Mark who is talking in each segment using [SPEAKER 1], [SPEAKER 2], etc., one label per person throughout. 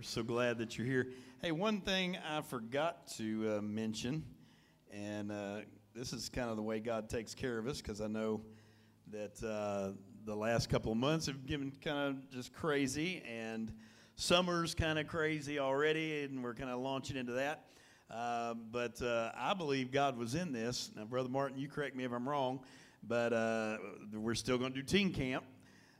[SPEAKER 1] We're so glad that you're here. Hey, one thing I forgot to uh, mention, and uh, this is kind of the way God takes care of us, because I know that uh, the last couple of months have been kind of just crazy, and summer's kind of crazy already, and we're kind of launching into that. Uh, but uh, I believe God was in this. Now, Brother Martin, you correct me if I'm wrong, but uh, we're still going to do teen camp.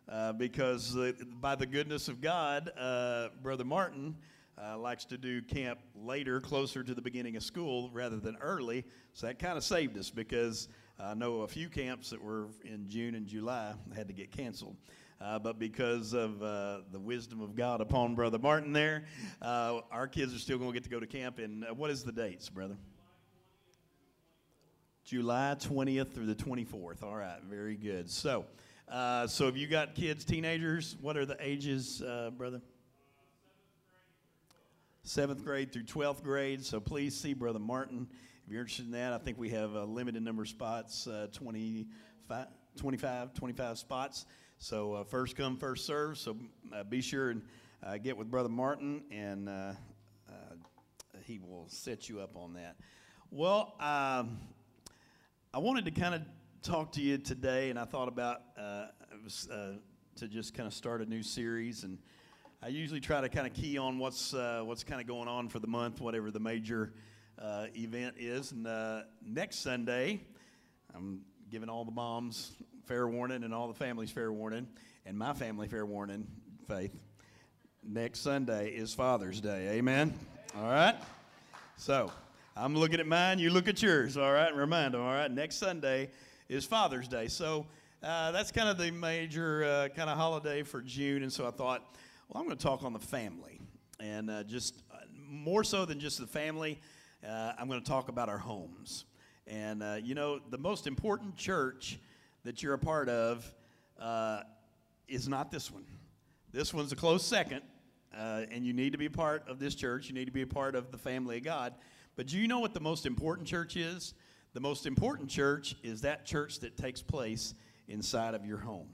[SPEAKER 1] Uh, because uh, by the goodness of God, uh, Brother Martin uh, likes to do camp later, closer to the beginning of school rather than early. So that kind of saved us because I know a few camps that were in June and July had to get canceled. Uh, but because of uh, the wisdom of God upon Brother Martin there, our kids are still going to get to go to camp. And what is the dates, brother? July 20th through the 24th. All right, very good. So, uh, so have you got kids, teenagers? What are the ages, uh, brother? Seventh grade through 12th grade. So please see Brother Martin if you're interested in that. I think we have a limited number of spots, uh, 25, 25, 25 spots. So uh, first come, first serve. So uh, be sure and uh, get with Brother Martin, and he will set you up on that. Well, um, I wanted to kind of talk to you today, and I thought about uh, was, uh, to just kind of start a new series. And I usually try to kind of key on what's uh, what's kind of going on for the month, whatever the major uh, event is. And uh, next Sunday, I'm giving all the moms fair warning and all the families fair warning, and my family fair warning. Faith. Next Sunday is Father's Day. Amen. All right. So. I'm looking at mine, you look at yours, all right? Remind them, all right? Next Sunday is Father's Day. So uh, that's kind of the major uh, kind of holiday for June. And so I thought, well, I'm going to talk on the family. And uh, just uh, more so than just the family, uh, I'm going to talk about our homes. And, uh, you know, the most important church that you're a part of is not this one. This one's a close second. and you need to be part of this church. You need to be a part of the family of God. But do you know what the most important church is? The most important church is that church that takes place inside of your home.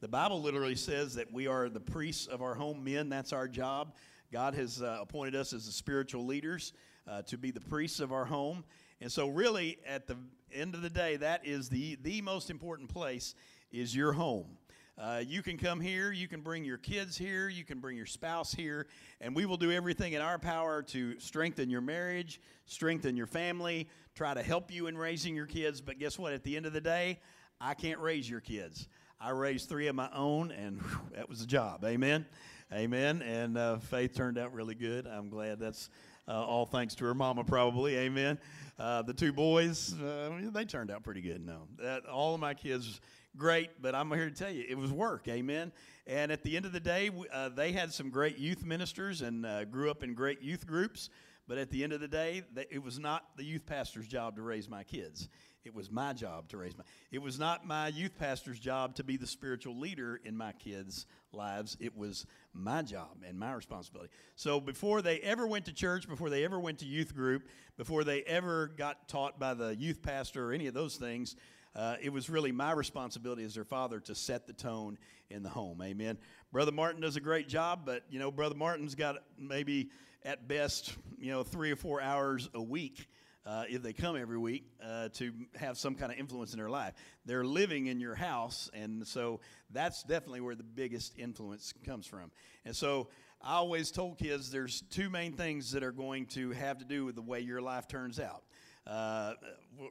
[SPEAKER 1] The Bible literally says that we are the priests of our home. Men, that's our job. God has uh, appointed us as the spiritual leaders uh, to be the priests of our home. And so, really, at the end of the day, that is the, the most important place is your home. Uh, you can come here, you can bring your kids here, you can bring your spouse here, and we will do everything in our power to strengthen your marriage, strengthen your family, try to help you in raising your kids. But guess what? At the end of the day, I can't raise your kids. I raised three of my own, and whew, that was a job. Amen. Amen. And uh, Faith turned out really good. I'm glad that's uh, all thanks to her mama, probably. Amen. Uh, the two boys, uh, they turned out pretty good. No, that, all of my kids great, but I'm here to tell you it was work. Amen. And at the end of the day, uh, they had some great youth ministers and uh, grew up in great youth groups. But at the end of the day, it was not the youth pastor's job to raise my kids. It was my job to raise my. It was not my youth pastor's job to be the spiritual leader in my kids' lives. It was my job and my responsibility. So before they ever went to church, before they ever went to youth group, before they ever got taught by the youth pastor or any of those things, uh, it was really my responsibility as their father to set the tone in the home. Amen. Brother Martin does a great job, but you know, Brother Martin's got maybe at best, you know, three or four hours a week. Uh, if they come every week uh, to have some kind of influence in their life. They're living in your house, and so that's definitely where the biggest influence comes from. And so I always told kids there's two main things that are going to have to do with the way your life turns out. Uh,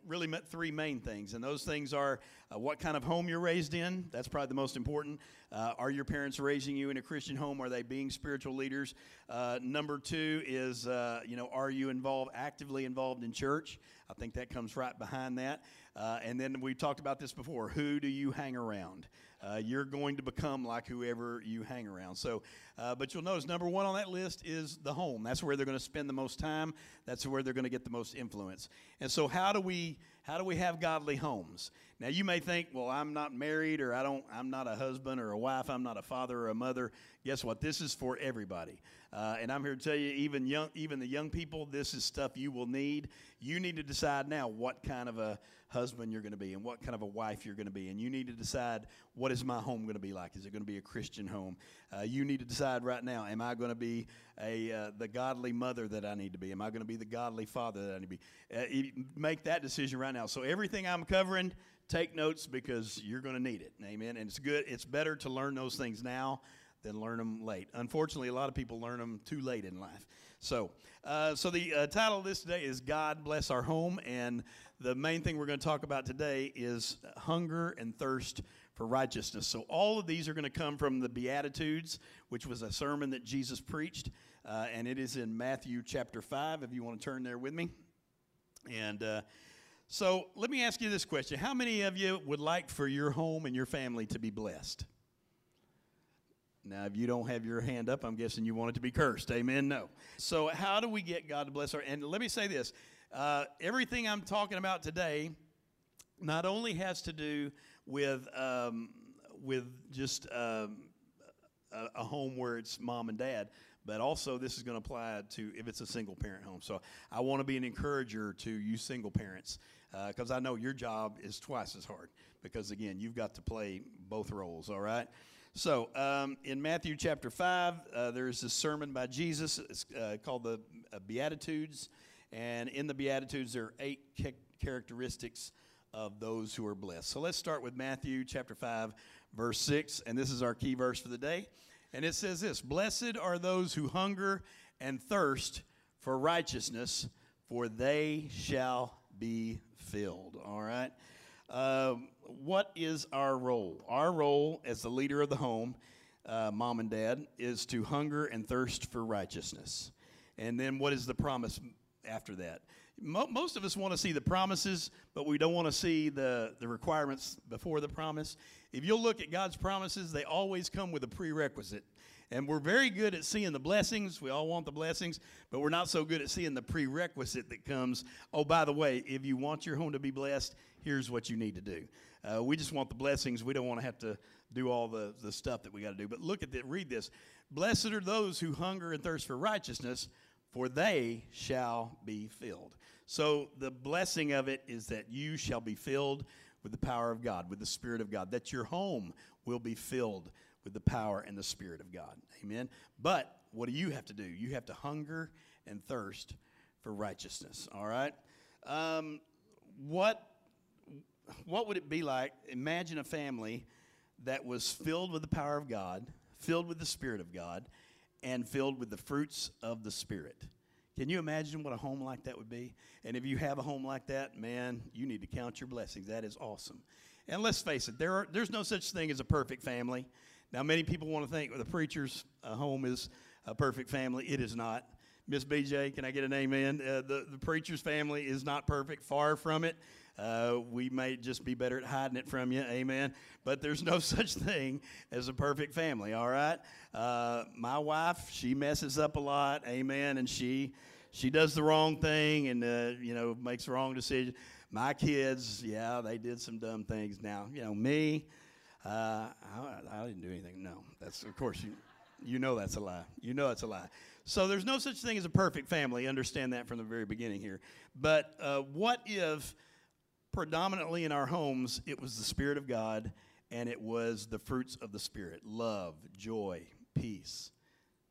[SPEAKER 1] really three main things, and those things are uh, what kind of home you're raised in. That's probably the most important. Uh, are your parents raising you in a Christian home? Are they being spiritual leaders? Uh, number two is, uh, you know, are you involved, actively involved in church? I think that comes right behind that. Uh, and then we talked about this before. Who do you hang around? Uh, you're going to become like whoever you hang around. So, uh, but you'll notice number one on that list is the home. That's where they're going to spend the most time. That's where they're going to get the most influence. And so, how do we how do we have godly homes? Now, you may think, well, I'm not married, or I don't, I'm not a husband or a wife, I'm not a father or a mother. Guess what? This is for everybody. Uh, and I'm here to tell you, even young, even the young people, this is stuff you will need. You need to decide now what kind of a husband you're going to be and what kind of a wife you're going to be. And you need to decide what is my home going to be like. Is it going to be a Christian home? Uh, you need to decide right now: Am I going to be a uh, the godly mother that I need to be? Am I going to be the godly father that I need to be? Uh, make that decision right now. So everything I'm covering, take notes because you're going to need it. Amen. And it's good. It's better to learn those things now than learn them late. Unfortunately, a lot of people learn them too late in life. So, uh, so the uh, title of this today is "God Bless Our Home," and the main thing we're going to talk about today is hunger and thirst for righteousness. So, all of these are going to come from the Beatitudes, which was a sermon that Jesus preached, uh, and it is in Matthew chapter five. If you want to turn there with me, and uh, so let me ask you this question: How many of you would like for your home and your family to be blessed? Now, if you don't have your hand up, I'm guessing you want it to be cursed. Amen? No. So, how do we get God to bless our? And let me say this uh, everything I'm talking about today not only has to do with, um, with just um, a, a home where it's mom and dad, but also this is going to apply to if it's a single parent home. So, I want to be an encourager to you single parents because uh, I know your job is twice as hard because, again, you've got to play both roles, all right? So, um, in Matthew chapter 5, uh, there's a sermon by Jesus. It's uh, called the uh, Beatitudes. And in the Beatitudes, there are eight characteristics of those who are blessed. So, let's start with Matthew chapter 5, verse 6. And this is our key verse for the day. And it says this Blessed are those who hunger and thirst for righteousness, for they shall be filled. All right? Um, what is our role? Our role as the leader of the home, uh, mom and dad, is to hunger and thirst for righteousness. And then what is the promise after that? Mo- most of us want to see the promises, but we don't want to see the, the requirements before the promise. If you'll look at God's promises, they always come with a prerequisite. And we're very good at seeing the blessings. We all want the blessings, but we're not so good at seeing the prerequisite that comes. Oh, by the way, if you want your home to be blessed, here's what you need to do. Uh, we just want the blessings. We don't want to have to do all the, the stuff that we got to do. But look at that. Read this. Blessed are those who hunger and thirst for righteousness, for they shall be filled. So the blessing of it is that you shall be filled with the power of God, with the Spirit of God, that your home will be filled with the power and the Spirit of God. Amen. But what do you have to do? You have to hunger and thirst for righteousness. All right. Um, what what would it be like? Imagine a family that was filled with the power of God, filled with the Spirit of God, and filled with the fruits of the Spirit. Can you imagine what a home like that would be? And if you have a home like that, man, you need to count your blessings. That is awesome. And let's face it, there are, there's no such thing as a perfect family. Now, many people want to think well, the preacher's uh, home is a perfect family. It is not. Miss BJ, can I get an amen? Uh, the, the preacher's family is not perfect, far from it. Uh, we may just be better at hiding it from you, amen. But there's no such thing as a perfect family, all right? Uh, my wife, she messes up a lot, amen, and she she does the wrong thing and uh, you know makes the wrong decision. My kids, yeah, they did some dumb things. Now, you know me, uh, I, I, didn't do anything. No, that's of course you, you know that's a lie. You know it's a lie. So there's no such thing as a perfect family. Understand that from the very beginning here. But uh, what if predominantly in our homes it was the Spirit of God and it was the fruits of the Spirit: love, joy, peace.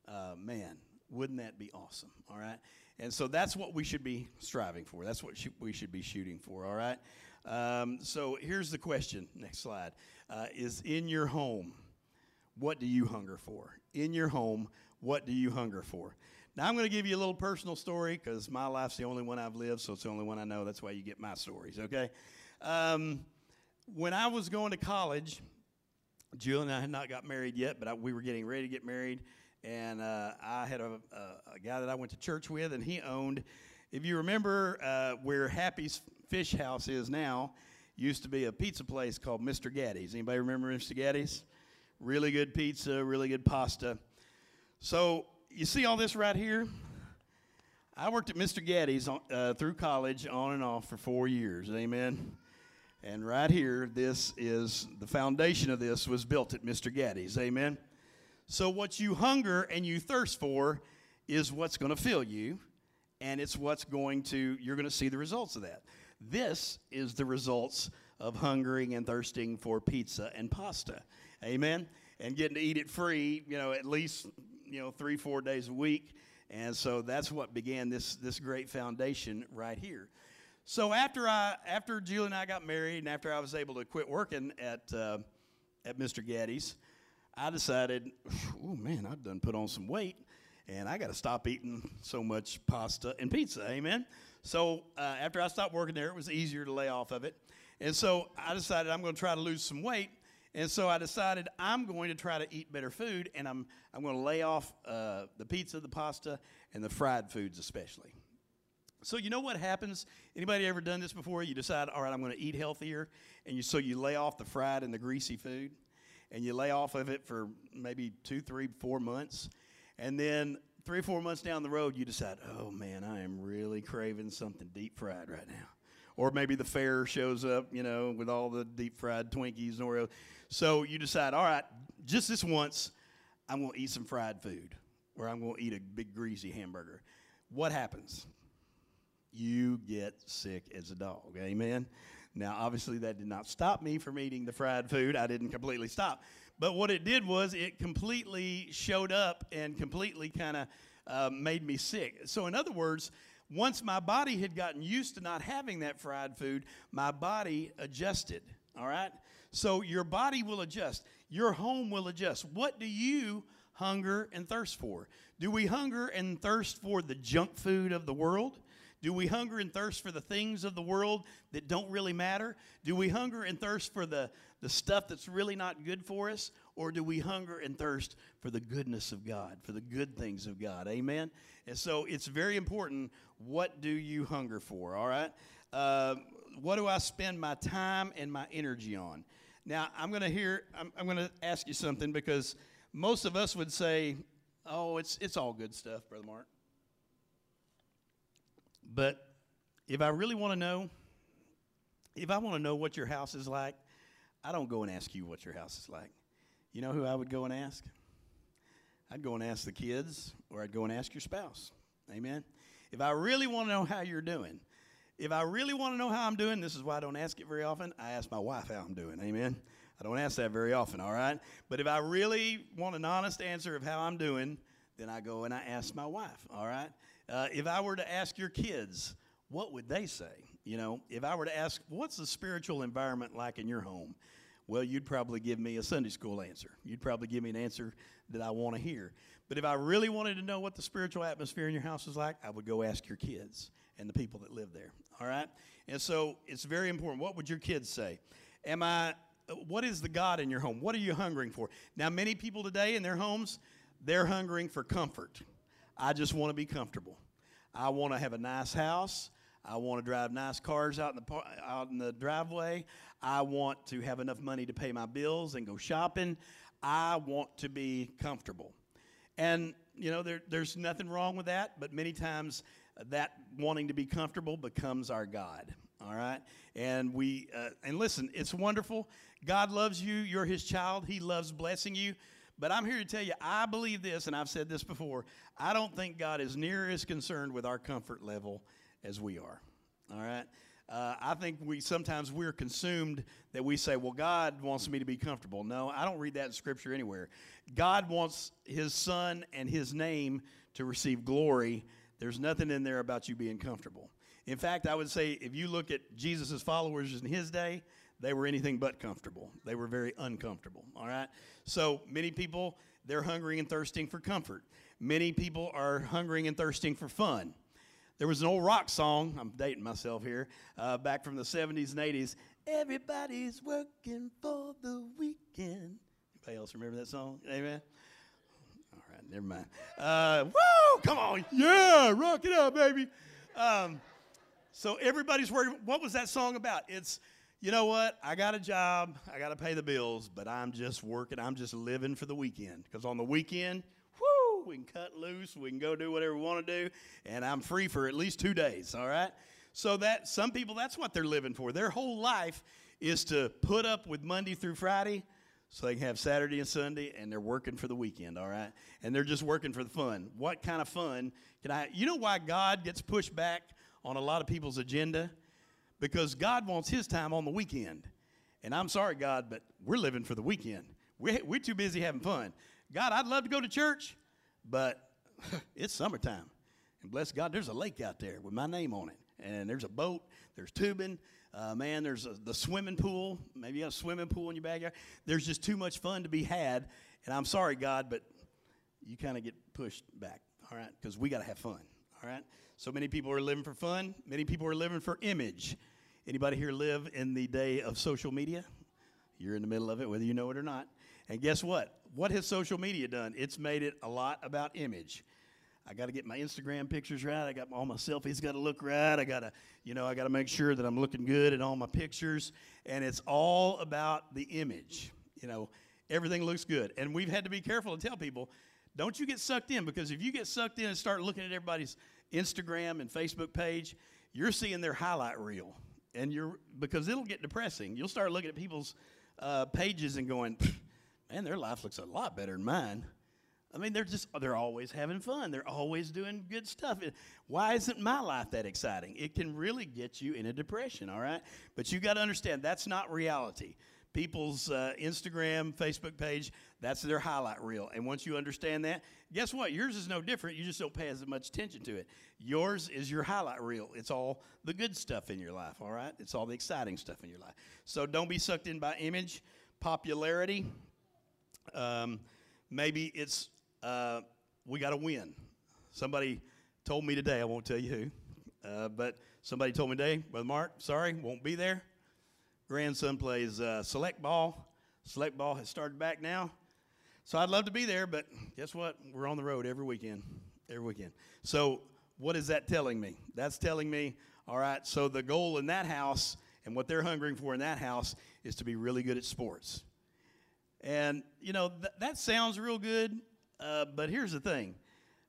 [SPEAKER 1] Uh, man, wouldn't that be awesome? All right. And so that's what we should be striving for. That's what sh- we should be shooting for. All right. Um, so here's the question. Next slide. Uh, is in your home, what do you hunger for? In your home, what do you hunger for? Now, I'm going to give you a little personal story because my life's the only one I've lived, so it's the only one I know. That's why you get my stories, okay? Um, when I was going to college, Jill and I had not got married yet, but I, we were getting ready to get married. And uh, I had a, a, a, guy that I went to church with, and he owned, if you remember uh, where Happy's Fish House is now, used to be a pizza place called Mr. Gatti's. Anybody remember Mr. Gatti's? Really good pizza, really good pasta. So you see all this right here? I worked at Mr. Gatti's uh, through college on and off for four years. Amen. And right here, this is the foundation of this was built at Mr. Gatti's. Amen. So, what you hunger and you thirst for is what's going to fill you, and it's what's going to, you're going to see the results of that. This is the results of hungering and thirsting for pizza and pasta. Amen? And getting to eat it free, you know, at least, you know, three, four days a week. And so that's what began this, this great foundation right here. So after I after Julie and I got married, and after I was able to quit working at uh, at Mr. Gatti's, I decided, oh man, I've done put on some weight, and I got to stop eating so much pasta and pizza. Amen. So uh, after I stopped working there, it was easier to lay off of it, and so I decided I'm going to try to lose some weight. And so I decided I'm going to try to eat better food, and I'm I'm going to lay off uh, the pizza, the pasta, and the fried foods especially. So you know what happens? Anybody ever done this before? You decide, all right, I'm going to eat healthier, and you so you lay off the fried and the greasy food, and you lay off of it for maybe two, three, four months, and then three or four months down the road, you decide, oh man, I am really craving something deep fried right now. Or maybe the fair shows up, you know, with all the deep fried Twinkies and Oreos. So you decide, all right, just this once, I'm going to eat some fried food, or I'm going to eat a big greasy hamburger. What happens? you get sick as a dog. Amen. Now, obviously, that did not stop me from eating the fried food. I didn't completely stop. But what it did was it completely showed up and completely kind of uh, made me sick. So, in other words, once my body had gotten used to not having that fried food, my body adjusted. All right? So, your body will adjust, your home will adjust. What do you hunger and thirst for? Do we hunger and thirst for the junk food of the world? Do we hunger and thirst for the things of the world that don't really matter? Do we hunger and thirst for the, the stuff that's really not good for us? Or do we hunger and thirst for the goodness of God, for the good things of God? Amen? And so it's very important what do you hunger for, all right? Uh, what do I spend my time and my energy on? Now, I'm going to hear, I'm, I'm going to ask you something because most of us would say, oh, it's, it's all good stuff, Brother Mark. But if I really want to know, if I want to know what your house is like, I don't go and ask you what your house is like. You know who I would go and ask? I'd go and ask the kids, or I'd go and ask your spouse. Amen. If I really want to know how you're doing, if I really want to know how I'm doing, this is why I don't ask it very often. I ask my wife how I'm doing. Amen. I don't ask that very often, all right? But if I really want an honest answer of how I'm doing, then I go and I ask my wife, all right? Uh, if I were to ask your kids, what would they say? You know, if I were to ask, what's the spiritual environment like in your home? Well, you'd probably give me a Sunday school answer. You'd probably give me an answer that I want to hear. But if I really wanted to know what the spiritual atmosphere in your house is like, I would go ask your kids and the people that live there. All right? And so it's very important. What would your kids say? Am I what is the God in your home? What are you hungering for? Now, many people today in their homes, they're hungering for comfort. I just want to be comfortable. I want to have a nice house. I want to drive nice cars out in the out in the driveway. I want to have enough money to pay my bills and go shopping. I want to be comfortable. And you know, there, there's nothing wrong with that, but many times that wanting to be comfortable becomes our God. All right, and we uh, and listen, it's wonderful. God loves you. You're His child. He loves blessing you. But I'm here to tell you, I believe this, and I've said this before. I don't think God is near as concerned with our comfort level as we are. All right? Uh, I think we sometimes we're consumed that we say, well, God wants me to be comfortable. No, I don't read that in Scripture anywhere. God wants His Son and His name to receive glory. There's nothing in there about you being comfortable. In fact, I would say if you look at Jesus' followers in His day, they were anything but comfortable. They were very uncomfortable, all right? So many people, they're hungering and thirsting for comfort. Many people are hungering and thirsting for fun. There was an old rock song, I'm dating myself here, uh, back from the 70s and 80s. Everybody's working for the weekend. Anybody else remember that song? Amen? Right, never mind. Uh, woo! Come on. Yeah, rock it up, baby. Um, so everybody's worried. What was that song about? It's you know what? I got a job, I got to pay the bills, but I'm just working, I'm just living for the weekend. Because on the weekend, whoo, we can cut loose, we can go do whatever we want to do, and I'm free for at least two days, all right? So that some people, that's what they're living for. Their whole life is to put up with Monday through Friday so they can have Saturday and Sunday, and they're working for the weekend, all right? And they're just working for the fun. What kind of fun can I? You know why God gets pushed back on a lot of people's agenda? Because God wants His time on the weekend. And I'm sorry, God, but we're living for the weekend. We're, we're too busy having fun. God, I'd love to go to church, but it's summertime. And bless God, there's a lake out there with my name on it. And there's a boat, there's tubing, uh, man, there's a, the swimming pool. Maybe you have a swimming pool in your backyard. There's just too much fun to be had. And I'm sorry, God, but you kind of get pushed back, all right? Because we got to have fun, all right? So many people are living for fun. Many people are living for image. Anybody here live in the day of social media? You're in the middle of it, whether you know it or not. And guess what? What has social media done? It's made it a lot about image. I got to get my Instagram pictures right. I got all my selfies got to look right. I got to, you know, I got to make sure that I'm looking good in all my pictures. And it's all about the image. You know, everything looks good. And we've had to be careful to tell people, don't you get sucked in because if you get sucked in and start looking at everybody's Instagram and Facebook page, you're seeing their highlight reel. And you're because it'll get depressing. You'll start looking at people's uh, pages and going, man, their life looks a lot better than mine. I mean, they're just, they're always having fun. They're always doing good stuff. Why isn't my life that exciting? It can really get you in a depression, all right? But you got to understand that's not reality. People's uh, Instagram, Facebook page, that's their highlight reel. And once you understand that, guess what? Yours is no different. You just don't pay as much attention to it. Yours is your highlight reel. It's all the good stuff in your life, all right? It's all the exciting stuff in your life. So don't be sucked in by image, popularity. Um, maybe it's uh, we got to win. Somebody told me today, I won't tell you who, uh, but somebody told me today, Brother Mark, sorry, won't be there. Grandson plays uh, select ball. Select ball has started back now. So I'd love to be there, but guess what? We're on the road every weekend. Every weekend. So what is that telling me? That's telling me, all right, so the goal in that house and what they're hungering for in that house is to be really good at sports. And, you know, th- that sounds real good, uh, but here's the thing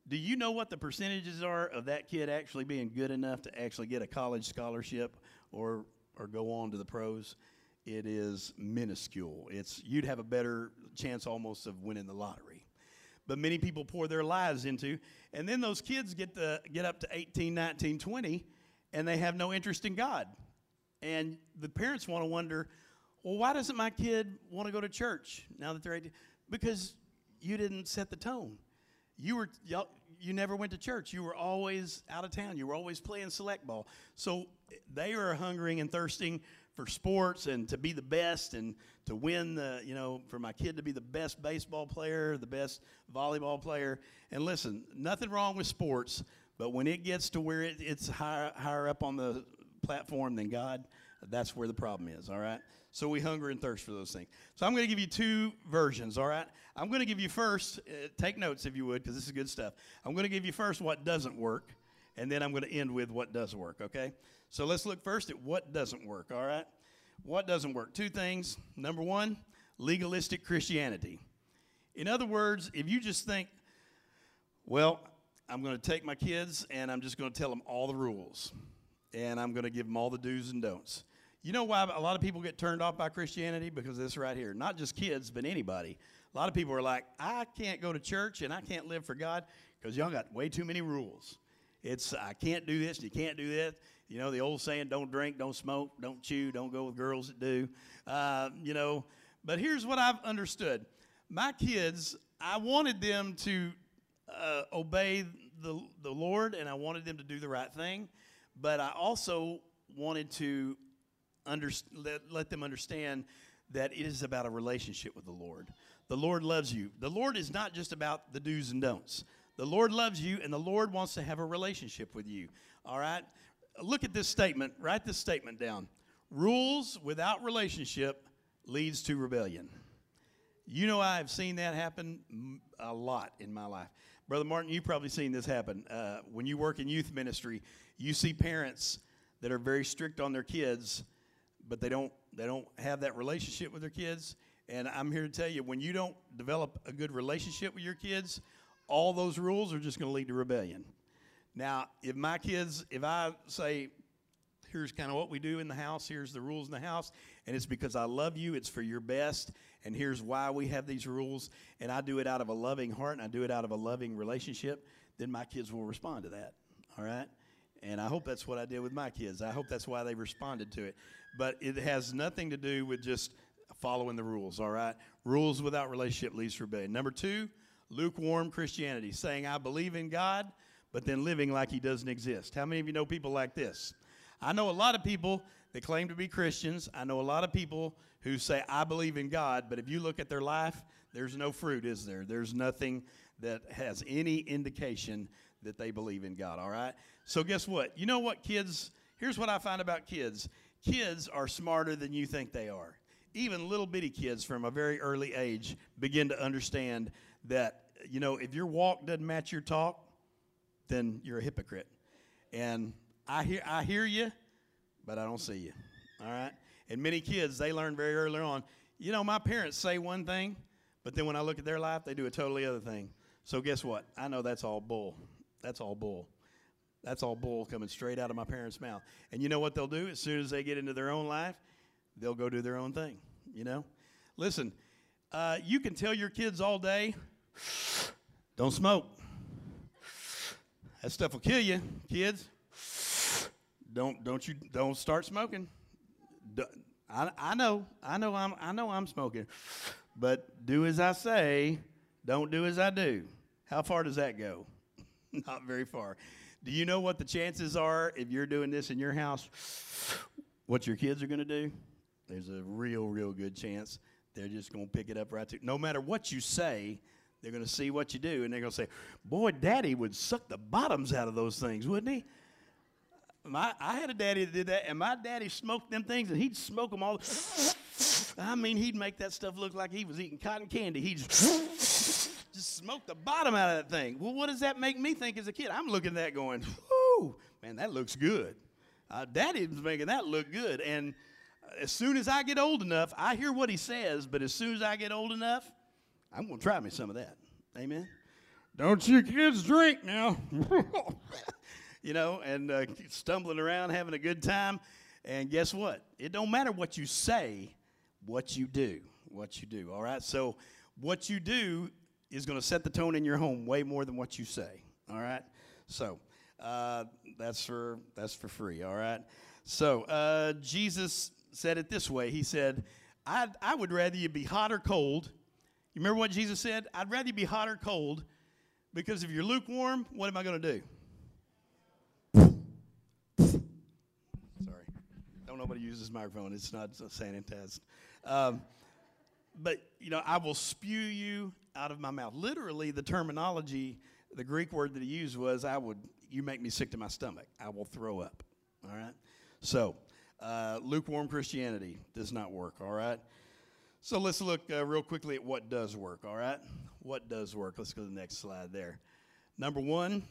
[SPEAKER 1] do you know what the percentages are of that kid actually being good enough to actually get a college scholarship or, or go on to the pros? It is minuscule. It's, you'd have a better chance almost of winning the lottery. But many people pour their lives into, and then those kids get, to, get up to 18, 19, 20, and they have no interest in God. And the parents want to wonder, well, why doesn't my kid want to go to church now that they're 18? Because you didn't set the tone. You were y'all, you never went to church. You were always out of town. You were always playing select ball. So they are hungering and thirsting for sports and to be the best and to win the, you know, for my kid to be the best baseball player, the best volleyball player. And listen, nothing wrong with sports, but when it gets to where it, it's higher, higher up on the platform than God, that's where the problem is, all right? So we hunger and thirst for those things. So I'm going to give you two versions, all right? I'm going to give you first, uh, take notes if you would, because this is good stuff. I'm going to give you first what doesn't work, and then I'm going to end with what does work, okay? So let's look first at what doesn't work, all right? What doesn't work? Two things. Number one, legalistic Christianity. In other words, if you just think, well, I'm going to take my kids and I'm just going to tell them all the rules, and I'm going to give them all the do's and don'ts. You know why a lot of people get turned off by Christianity? Because this right here. Not just kids, but anybody. A lot of people are like, I can't go to church and I can't live for God because y'all got way too many rules. It's, I can't do this, you can't do that. You know, the old saying, don't drink, don't smoke, don't chew, don't go with girls that do. Uh, you know, but here's what I've understood. My kids, I wanted them to uh, obey the, the Lord and I wanted them to do the right thing, but I also wanted to under, let, let them understand that it is about a relationship with the Lord. The Lord loves you. The Lord is not just about the do's and don'ts. The Lord loves you, and the Lord wants to have a relationship with you. All right? Look at this statement. Write this statement down. Rules without relationship leads to rebellion. You know, I've seen that happen a lot in my life. Brother Martin, you've probably seen this happen. Uh, when you work in youth ministry, you see parents that are very strict on their kids but they don't they don't have that relationship with their kids. And I'm here to tell you, when you don't develop a good relationship with your kids, all those rules are just going to lead to rebellion. Now, if my kids, if I say, here's kind of what we do in the house. Here's the rules in the house. And it's because I love you. It's for your best. And here's why we have these rules. And I do it out of a loving heart and I do it out of a loving relationship. Then my kids will respond to that. All right? And I hope that's what I did with my kids. I hope that's why they responded to it. But it has nothing to do with just following the rules, all right? Rules without relationship leads to rebellion. Number two, lukewarm Christianity, saying, I believe in God, but then living like He doesn't exist. How many of you know people like this? I know a lot of people that claim to be Christians. I know a lot of people who say, I believe in God, but if you look at their life, there's no fruit, is there? There's nothing that has any indication that they believe in God, all right? So, guess what? You know what, kids? Here's what I find about kids kids are smarter than you think they are. Even little bitty kids from a very early age begin to understand that, you know, if your walk doesn't match your talk, then you're a hypocrite. And I hear, I hear you, but I don't see you. All right? And many kids, they learn very early on, you know, my parents say one thing, but then when I look at their life, they do a totally other thing. So guess what? I know that's all bull. That's all bull. That's all bull coming straight out of my parents' mouth. And you know what they'll do? As soon as they get into their own life, they'll go do their own thing. You know? Listen, uh, you can tell your kids all day, don't smoke. That stuff will kill you, kids. Don't don't you don't start smoking. I, I know I know I'm I know I'm smoking, but do as I say, don't do as I do. How far does that go? Not very far. Do you know what the chances are if you're doing this in your house? What your kids are going to do? There's a real, real good chance they're just going to pick it up right to. No matter what you say, they're going to see what you do, and they're going to say, "Boy, Daddy would suck the bottoms out of those things, wouldn't he?" My, I had a daddy that did that, and my daddy smoked them things, and he'd smoke them all. I mean, he'd make that stuff look like he was eating cotton candy. He'd just smoke the bottom out of that thing. Well, what does that make me think as a kid? I'm looking at that going, whoo, man, that looks good. Uh, Daddy was making that look good. And as soon as I get old enough, I hear what he says, but as soon as I get old enough, I'm going to try me some of that. Amen. Don't you kids drink now. you know, and uh, stumbling around, having a good time. And guess what? It don't matter what you say, what you do. What you do, all right? So, what you do is going to set the tone in your home way more than what you say. All right. So uh, that's for that's for free. All right. So uh, Jesus said it this way. He said, I, "I would rather you be hot or cold." You remember what Jesus said? I'd rather you be hot or cold, because if you're lukewarm, what am I going to do? Sorry, don't nobody use this microphone. It's not sanitized. Um, but you know, I will spew you out of my mouth. Literally, the terminology, the Greek word that he used was, I would, you make me sick to my stomach. I will throw up. All right? So, uh, lukewarm Christianity does not work. All right? So, let's look uh, real quickly at what does work. All right? What does work? Let's go to the next slide there. Number one,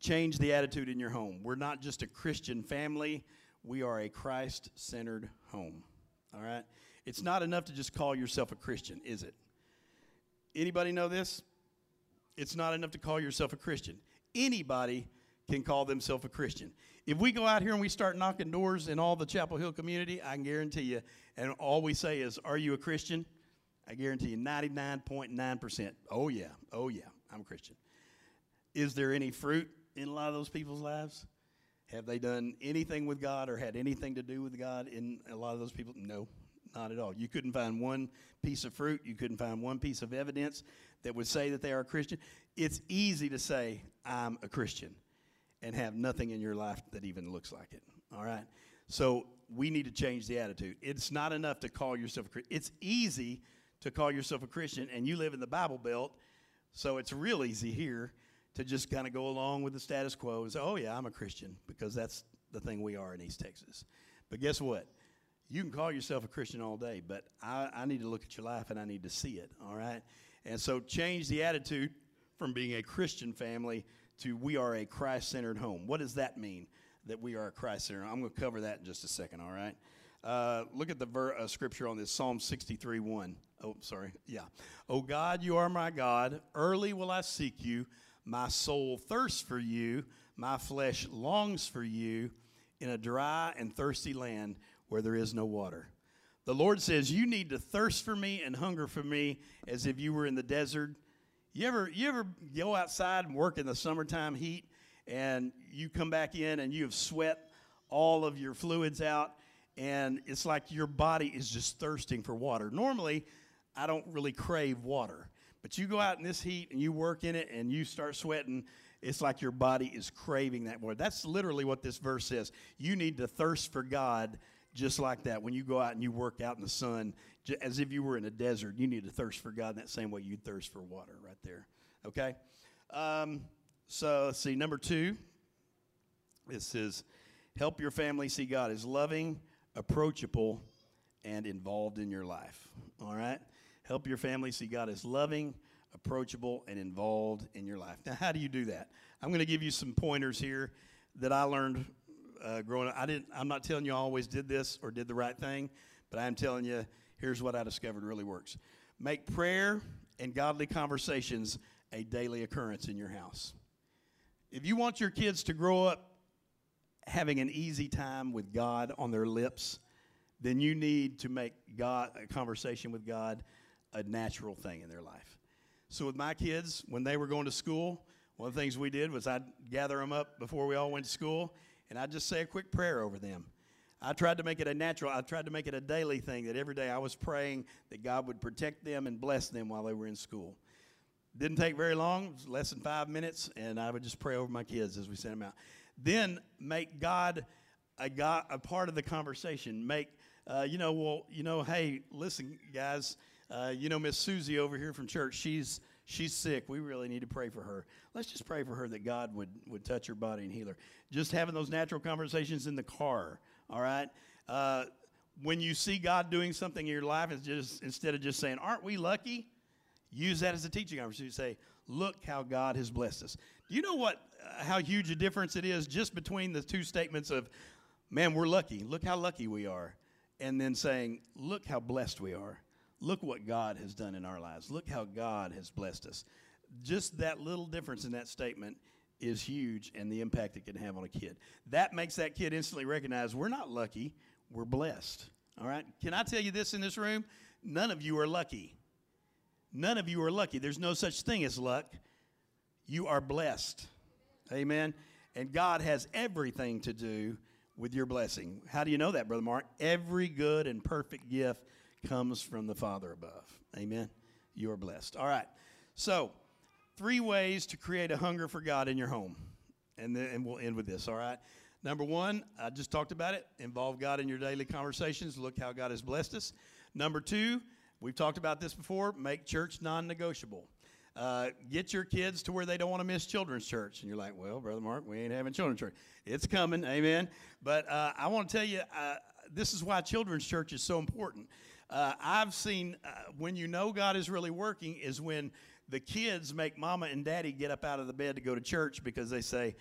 [SPEAKER 1] change the attitude in your home. We're not just a Christian family, we are a Christ centered home. All right? It's not enough to just call yourself a Christian, is it? Anybody know this? It's not enough to call yourself a Christian. Anybody can call themselves a Christian. If we go out here and we start knocking doors in all the Chapel Hill community, I can guarantee you, and all we say is, Are you a Christian? I guarantee you 99.9%. Oh, yeah. Oh, yeah. I'm a Christian. Is there any fruit in a lot of those people's lives? Have they done anything with God or had anything to do with God in a lot of those people? No. Not at all. You couldn't find one piece of fruit. You couldn't find one piece of evidence that would say that they are a Christian. It's easy to say, I'm a Christian, and have nothing in your life that even looks like it. All right? So we need to change the attitude. It's not enough to call yourself a Christian. It's easy to call yourself a Christian, and you live in the Bible Belt, so it's real easy here to just kind of go along with the status quo and say, oh, yeah, I'm a Christian, because that's the thing we are in East Texas. But guess what? You can call yourself a Christian all day, but I, I need to look at your life and I need to see it, all right? And so change the attitude from being a Christian family to we are a Christ centered home. What does that mean that we are a Christ centered I'm going to cover that in just a second, all right? Uh, look at the ver- uh, scripture on this Psalm 63 1. Oh, sorry. Yeah. Oh God, you are my God. Early will I seek you. My soul thirsts for you. My flesh longs for you in a dry and thirsty land where there is no water. The Lord says, You need to thirst for me and hunger for me as if you were in the desert. You ever, you ever go outside and work in the summertime heat and you come back in and you have sweat all of your fluids out and it's like your body is just thirsting for water. Normally, I don't really crave water, but you go out in this heat and you work in it and you start sweating, it's like your body is craving that water. That's literally what this verse says. You need to thirst for God just like that. When you go out and you work out in the sun, as if you were in a desert, you need to thirst for God in that same way you thirst for water right there. Okay? Um, so let's see. Number two, it says, help your family see God as loving, approachable, and involved in your life. All right? Help your family see God as loving, approachable, and involved in your life. Now, how do you do that? I'm going to give you some pointers here that I learned uh, growing up. I didn't. I'm not telling you I always did this or did the right thing, but I am telling you here's what I discovered really works. Make prayer and godly conversations a daily occurrence in your house. If you want your kids to grow up having an easy time with God on their lips, then you need to make God a conversation with God a natural thing in their life. So with my kids, when they were going to school, one of the things we did was I'd gather them up before we all went to school, and I'd just say a quick prayer over them. I tried to make it a natural, I tried to make it a daily thing that every day I was praying that God would protect them and bless them while they were in school. Didn't take very long, less than five minutes, and I would just pray over my kids as we sent them out. Then make God a, God, a part of the conversation. Make, uh, you know, well, you know, hey, listen, guys, uh, you know, Miss Susie over here from church, she's she's sick. We really need to pray for her. Let's just pray for her that God would would touch her body and heal her. Just having those natural conversations in the car. All right. Uh, when you see God doing something in your life, it's just instead of just saying, "Aren't we lucky?" Use that as a teaching opportunity. Say, "Look how God has blessed us." Do you know what? Uh, how huge a difference it is just between the two statements of, "Man, we're lucky. Look how lucky we are," and then saying, "Look how blessed we are." Look what God has done in our lives. Look how God has blessed us. Just that little difference in that statement is huge and the impact it can have on a kid. That makes that kid instantly recognize we're not lucky, we're blessed. All right? Can I tell you this in this room? None of you are lucky. None of you are lucky. There's no such thing as luck. You are blessed. Amen. And God has everything to do with your blessing. How do you know that, Brother Mark? Every good and perfect gift comes from the Father above. Amen. You are blessed. All right. So, three ways to create a hunger for God in your home. And then and we'll end with this, all right? Number one, I just talked about it. Involve God in your daily conversations. Look how God has blessed us. Number two, we've talked about this before. Make church non negotiable. Uh, get your kids to where they don't want to miss children's church. And you're like, well, Brother Mark, we ain't having children's church. It's coming, amen. But uh, I want to tell you, uh, this is why children's church is so important. Uh, I've seen uh, when you know God is really working is when the kids make mama and daddy get up out of the bed to go to church because they say,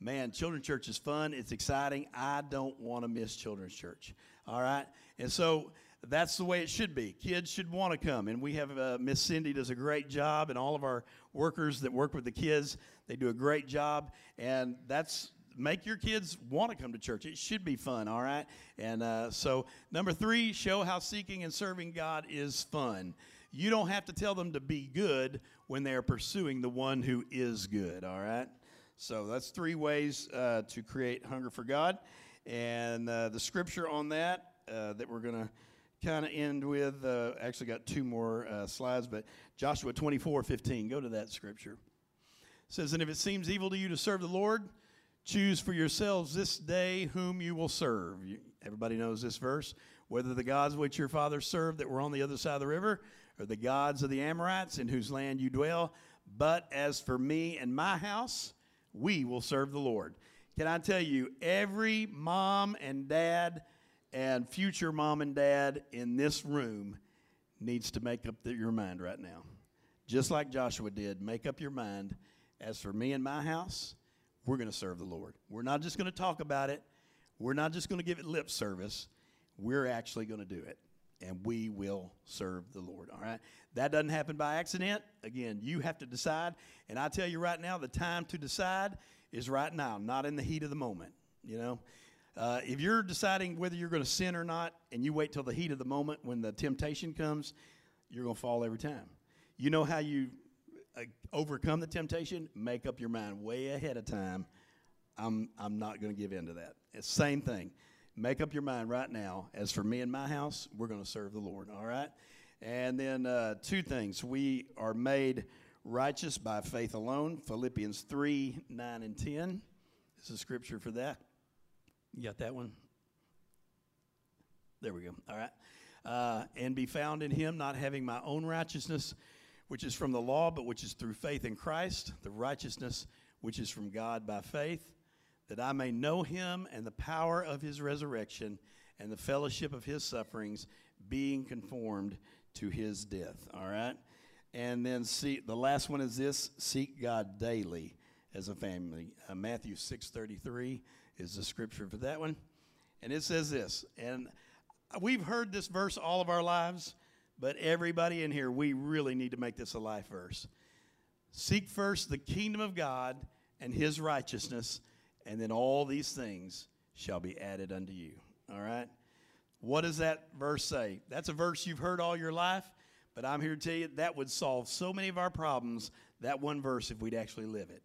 [SPEAKER 1] man, children's church is fun, it's exciting. I don't want to miss children's church. All right? And so that's the way it should be. Kids should want to come. And we have uh, Miss Cindy does a great job, and all of our workers that work with the kids, they do a great job. And that's make your kids want to come to church. It should be fun, all right? And uh, so, number three, show how seeking and serving God is fun. You don't have to tell them to be good when they are pursuing the one who is good, all right? So, that's three ways uh, to create hunger for God. And uh, the scripture on that uh, that we're going to kind of end with, uh, actually got two more uh, slides, but Joshua 24 15. Go to that scripture. It says, And if it seems evil to you to serve the Lord, Choose for yourselves this day whom you will serve. Everybody knows this verse. Whether the gods which your fathers served that were on the other side of the river, or the gods of the Amorites in whose land you dwell. But as for me and my house, we will serve the Lord. Can I tell you, every mom and dad and future mom and dad in this room needs to make up your mind right now. Just like Joshua did, make up your mind. As for me and my house, we're going to serve the Lord. We're not just going to talk about it, we're not just going to give it lip service. We're actually going to do it, and we will serve the Lord. All right? That doesn't happen by accident. Again, you have to decide. And I tell you right now, the time to decide is right now, not in the heat of the moment. You know? Uh, if you're deciding whether you're going to sin or not, and you wait till the heat of the moment when the temptation comes, you're going to fall every time. You know how you uh, overcome the temptation? Make up your mind way ahead of time. I'm, I'm not going to give in to that. It's same thing. Make up your mind right now. As for me and my house, we're going to serve the Lord, all right? And then uh, two things. We are made righteous by faith alone. Philippians 3 9 and 10 is the scripture for that. You got that one? There we go. All right. Uh, and be found in him, not having my own righteousness, which is from the law, but which is through faith in Christ, the righteousness which is from God by faith, that I may know him and the power of his resurrection and the fellowship of his sufferings, being conformed to his death. All right? And then see the last one is this seek God daily as a family. Uh, Matthew 6:33 is the scripture for that one. And it says this, and we've heard this verse all of our lives, but everybody in here, we really need to make this a life verse. Seek first the kingdom of God and his righteousness, and then all these things shall be added unto you. All right? What does that verse say? That's a verse you've heard all your life, but I'm here to tell you that would solve so many of our problems, that one verse, if we'd actually live it.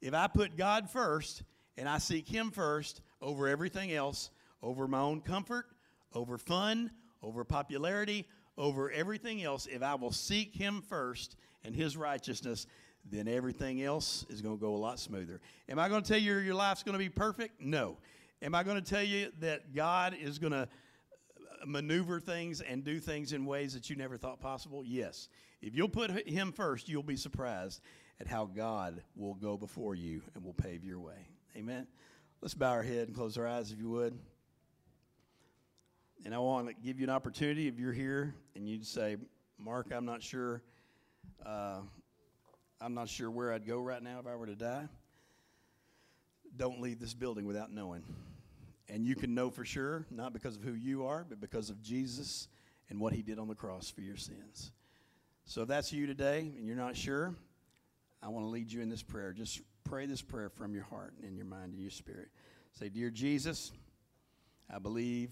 [SPEAKER 1] If I put God first and I seek Him first over everything else, over my own comfort, over fun, over popularity, over everything else, if I will seek Him first and His righteousness, then everything else is going to go a lot smoother. Am I going to tell you your life's going to be perfect? No. Am I going to tell you that God is going to uh, maneuver things and do things in ways that you never thought possible? Yes. If you'll put Him first, you'll be surprised at how God will go before you and will pave your way. Amen. Let's bow our head and close our eyes if you would. And I want to give you an opportunity if you're here and you'd say, Mark, I'm not sure. Uh, I'm not sure where I'd go right now if I were to die. Don't leave this building without knowing. And you can know for sure, not because of who you are, but because of Jesus and what he did on the cross for your sins. So if that's you today and you're not sure, I want to lead you in this prayer. Just pray this prayer from your heart and in your mind and your spirit. Say, Dear Jesus, I believe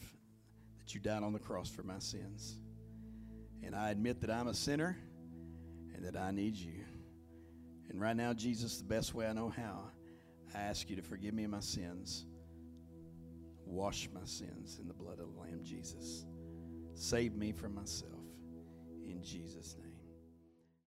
[SPEAKER 1] that you died on the cross for my sins. And I admit that I'm a sinner and that I need you. And right now, Jesus, the best way I know how, I ask you to forgive me my sins. Wash my sins in the blood of the Lamb, Jesus. Save me from myself. In Jesus' name.